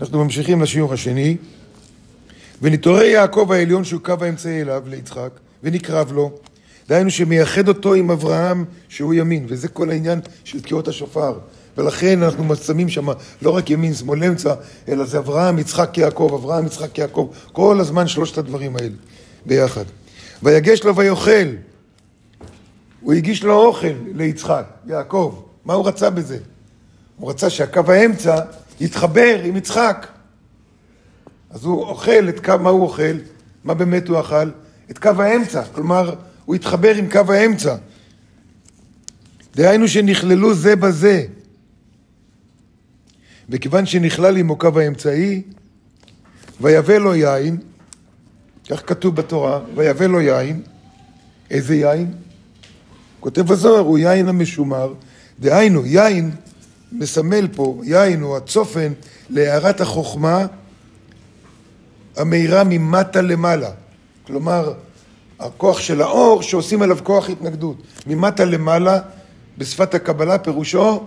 אנחנו ממשיכים לשיעור השני. ונתעורר יעקב העליון שהוא קו האמצעי אליו, ליצחק, ונקרב לו. דהיינו שמייחד אותו עם אברהם שהוא ימין, וזה כל העניין של תקיעות השופר. ולכן אנחנו שמים שם לא רק ימין, שמאל, אמצע, אלא זה אברהם, יצחק, יעקב, אברהם, יצחק, יעקב, כל הזמן שלושת הדברים האלה ביחד. ויגש לו ויאכל. הוא הגיש לו אוכל ליצחק, יעקב. מה הוא רצה בזה? הוא רצה שהקו האמצע יתחבר עם יצחק. אז הוא אוכל את קו, מה הוא אוכל? מה באמת הוא אכל? את קו האמצע. כלומר, הוא התחבר עם קו האמצע. דהיינו שנכללו זה בזה. וכיוון שנכלל עמו קו האמצעי, ויבא לו יין, כך כתוב בתורה, ויבא לו יין, איזה יין? כותב הזוהר, הוא יין המשומר, דהיינו, יין מסמל פה, יין הוא הצופן להערת החוכמה המאירה ממטה למעלה. כלומר, הכוח של האור שעושים עליו כוח התנגדות. ממטה למעלה, בשפת הקבלה, פירושו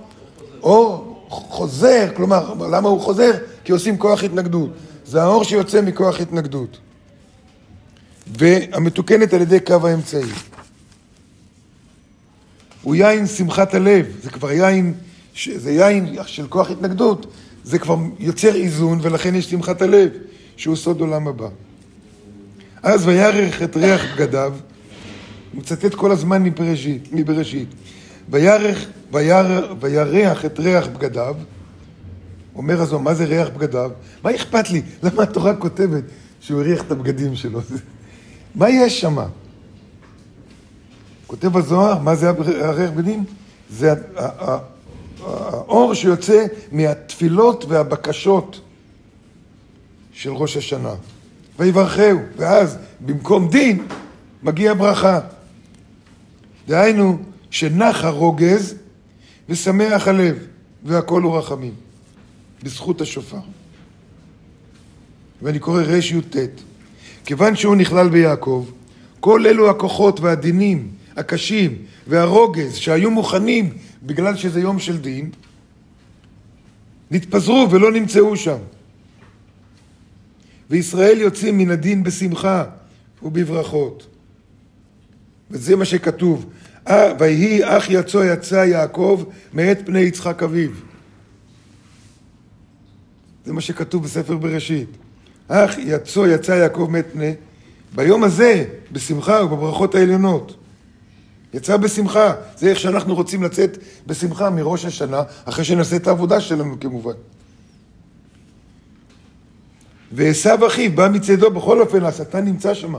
אור חוזר, כלומר, למה הוא חוזר? כי עושים כוח התנגדות. זה האור שיוצא מכוח התנגדות. והמתוקנת על ידי קו האמצעי. הוא יין שמחת הלב, זה כבר יין, זה יין של כוח התנגדות, זה כבר יוצר איזון ולכן יש שמחת הלב, שהוא סוד עולם הבא. אז וירך את ריח בגדיו, הוא מצטט כל הזמן מבראשית, מבראשית. וירך, ויר, וירח את ריח בגדיו, אומר הזו, מה זה ריח בגדיו? מה אכפת לי? למה התורה כותבת שהוא הריח את הבגדים שלו? מה יש שם? כותב הזוהר, מה זה הריח בגדים? זה האור שיוצא מהתפילות והבקשות של ראש השנה. ויברכהו, ואז במקום דין מגיע ברכה. דהיינו, שנח הרוגז ושמח הלב, והכל הוא רחמים, בזכות השופר. ואני קורא רי"ט, כיוון שהוא נכלל ביעקב, כל אלו הכוחות והדינים הקשים והרוגז שהיו מוכנים בגלל שזה יום של דין, נתפזרו ולא נמצאו שם. וישראל יוצאים מן הדין בשמחה ובברכות. וזה מה שכתוב, אה, ויהי אח יצא יצא יעקב מאת פני יצחק אביו. זה מה שכתוב בספר בראשית. אח יצא יצא יעקב מאת פני, ביום הזה, בשמחה ובברכות העליונות. יצא בשמחה, זה איך שאנחנו רוצים לצאת בשמחה מראש השנה, אחרי שנעשה את העבודה שלנו כמובן. ועשו אחיו בא מצדו, בכל אופן השטן נמצא שם.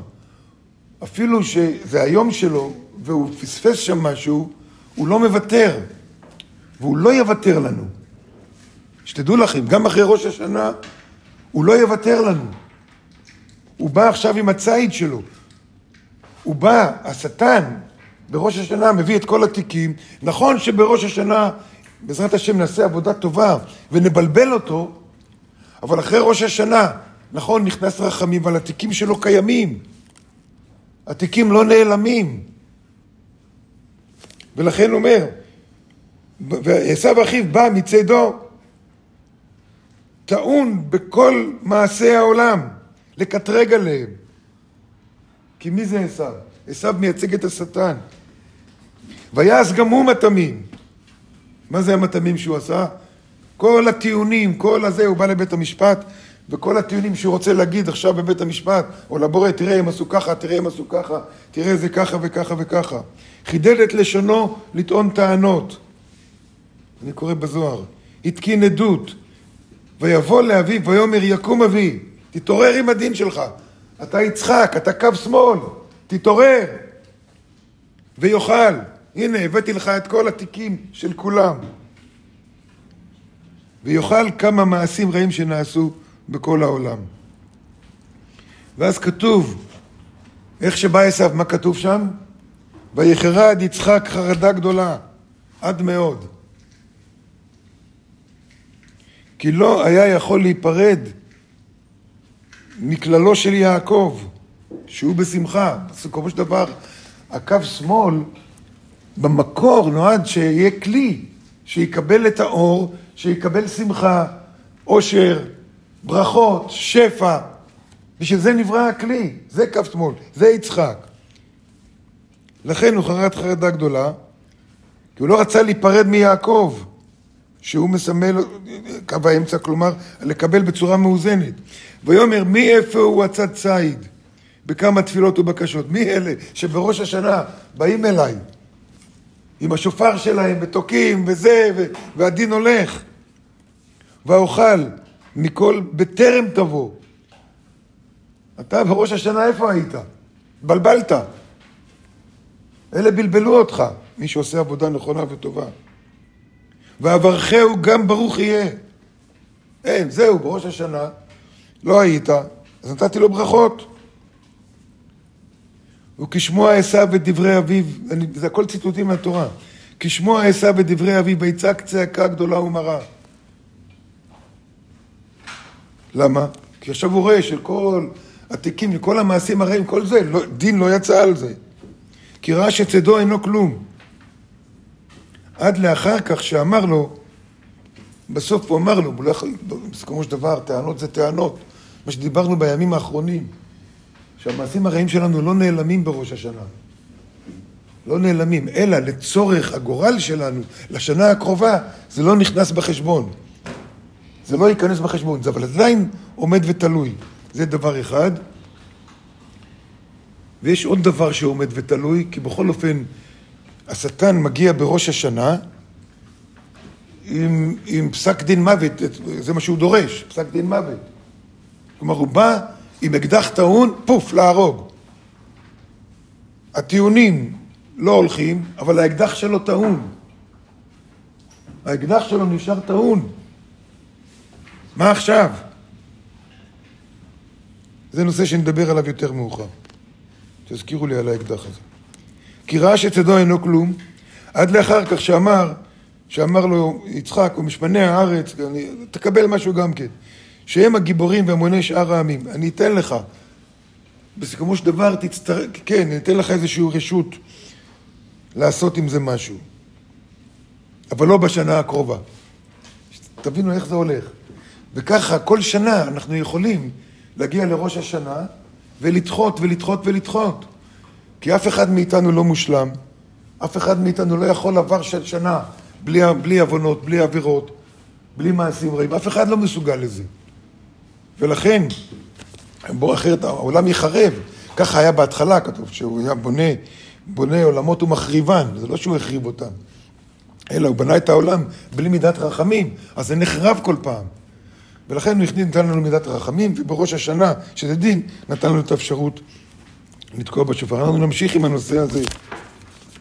אפילו שזה היום שלו, והוא פספס שם משהו, הוא לא מוותר, והוא לא יוותר לנו. שתדעו לכם, גם אחרי ראש השנה, הוא לא יוותר לנו. הוא בא עכשיו עם הציד שלו. הוא בא, השטן, בראש השנה מביא את כל התיקים. נכון שבראש השנה, בעזרת השם, נעשה עבודה טובה ונבלבל אותו, אבל אחרי ראש השנה, נכון, נכנס רחמים, אבל התיקים שלו קיימים. התיקים לא נעלמים. ולכן אומר, ועשו אחיו בא מצדו, טעון בכל מעשי העולם, לקטרג עליהם. כי מי זה עשו? עשו מייצג את השטן. ויעש גם הוא מטעמים. מה זה המטעמים שהוא עשה? כל הטיעונים, כל הזה, הוא בא לבית המשפט, וכל הטיעונים שהוא רוצה להגיד עכשיו בבית המשפט, או לבורא, תראה הם עשו ככה, תראה הם עשו ככה, תראה זה ככה וככה וככה. חידד את לשונו לטעון טענות. אני קורא בזוהר. התקין עדות, ויבוא לאביו ויאמר יקום אבי, תתעורר עם הדין שלך. אתה יצחק, אתה קו שמאל, תתעורר. ויאכל. הנה, הבאתי לך את כל התיקים של כולם. ויאכל כמה מעשים רעים שנעשו בכל העולם. ואז כתוב, איך שבא עשיו, מה כתוב שם? ויחרד יצחק חרדה גדולה, עד מאוד. כי לא היה יכול להיפרד מכללו של יעקב, שהוא בשמחה. בסופו של דבר, הקו שמאל במקור נועד שיהיה כלי, שיקבל את האור, שיקבל שמחה, עושר, ברכות, שפע. בשביל זה נברא הכלי, זה כף שמאל, זה יצחק. לכן הוא חרד חרדה גדולה, כי הוא לא רצה להיפרד מיעקב, שהוא מסמל קו האמצע, כלומר, לקבל בצורה מאוזנת. ויאמר, מי איפה הוא הצד ציד? בכמה תפילות ובקשות. מי אלה שבראש השנה באים אליי עם השופר שלהם ותוקעים וזה, והדין הולך. ואוכל מכל בטרם תבוא. אתה בראש השנה איפה היית? התבלבלת. אלה בלבלו אותך, מי שעושה עבודה נכונה וטובה. ואברכהו גם ברוך יהיה. אין, זהו, בראש השנה לא היית, אז נתתי לו ברכות. וכשמוע עשיו את דברי אביו, זה הכל ציטוטים מהתורה. כשמוע עשיו את דברי אביו, ויצעק צעקה גדולה ומרה. למה? כי עכשיו הוא רואה של כל התיקים וכל המעשים הרעים, כל זה, לא, דין לא יצא על זה. כי ראה שצדו אינו כלום. עד לאחר כך שאמר לו, בסוף הוא אמר לו, הוא לא יכול, בסיכומו של דבר, טענות זה טענות. מה שדיברנו בימים האחרונים, שהמעשים הרעים שלנו לא נעלמים בראש השנה. לא נעלמים, אלא לצורך הגורל שלנו, לשנה הקרובה, זה לא נכנס בחשבון. זה לא ייכנס בחשבון, זה אבל עדיין עומד ותלוי. זה דבר אחד. ויש עוד דבר שעומד ותלוי, כי בכל אופן, השטן מגיע בראש השנה עם, עם פסק דין מוות, זה מה שהוא דורש, פסק דין מוות. כלומר, הוא בא עם אקדח טעון, פוף, להרוג. הטיעונים לא הולכים, אבל האקדח שלו טעון. האקדח שלו נשאר טעון. מה עכשיו? זה נושא שנדבר עליו יותר מאוחר. תזכירו לי על האקדח הזה. כי ראה שצדו אינו כלום, עד לאחר כך שאמר, שאמר לו יצחק, הוא משמני הארץ, תקבל משהו גם כן. שהם הגיבורים והמוני שאר העמים. אני אתן לך, בסיכומו של דבר תצטרך, כן, אני אתן לך איזושהי רשות לעשות עם זה משהו. אבל לא בשנה הקרובה. תבינו איך זה הולך. וככה, כל שנה אנחנו יכולים להגיע לראש השנה ולדחות ולדחות ולדחות. כי אף אחד מאיתנו לא מושלם, אף אחד מאיתנו לא יכול לעבר של שנה בלי, בלי עוונות, בלי עבירות, בלי מעשים רעים, אף אחד לא מסוגל לזה. ולכן, בוא אחרת העולם יחרב. ככה היה בהתחלה, כתוב שהוא היה בונה, בונה עולמות ומחריבן, זה לא שהוא החריב אותם, אלא הוא בנה את העולם בלי מידת רחמים, אז זה נחרב כל פעם. ולכן הוא נתן לנו מידת רחמים, ובראש השנה, שזה דין, נתן לנו את האפשרות לתקוע בשופר. אנחנו נמשיך עם הנושא הזה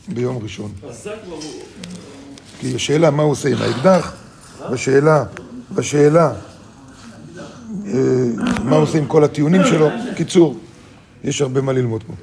ביום ראשון. כי השאלה מה הוא עושה עם האקדח, בשאלה אה, מה עושים כל הטיעונים שלו. קיצור, יש הרבה מה ללמוד פה.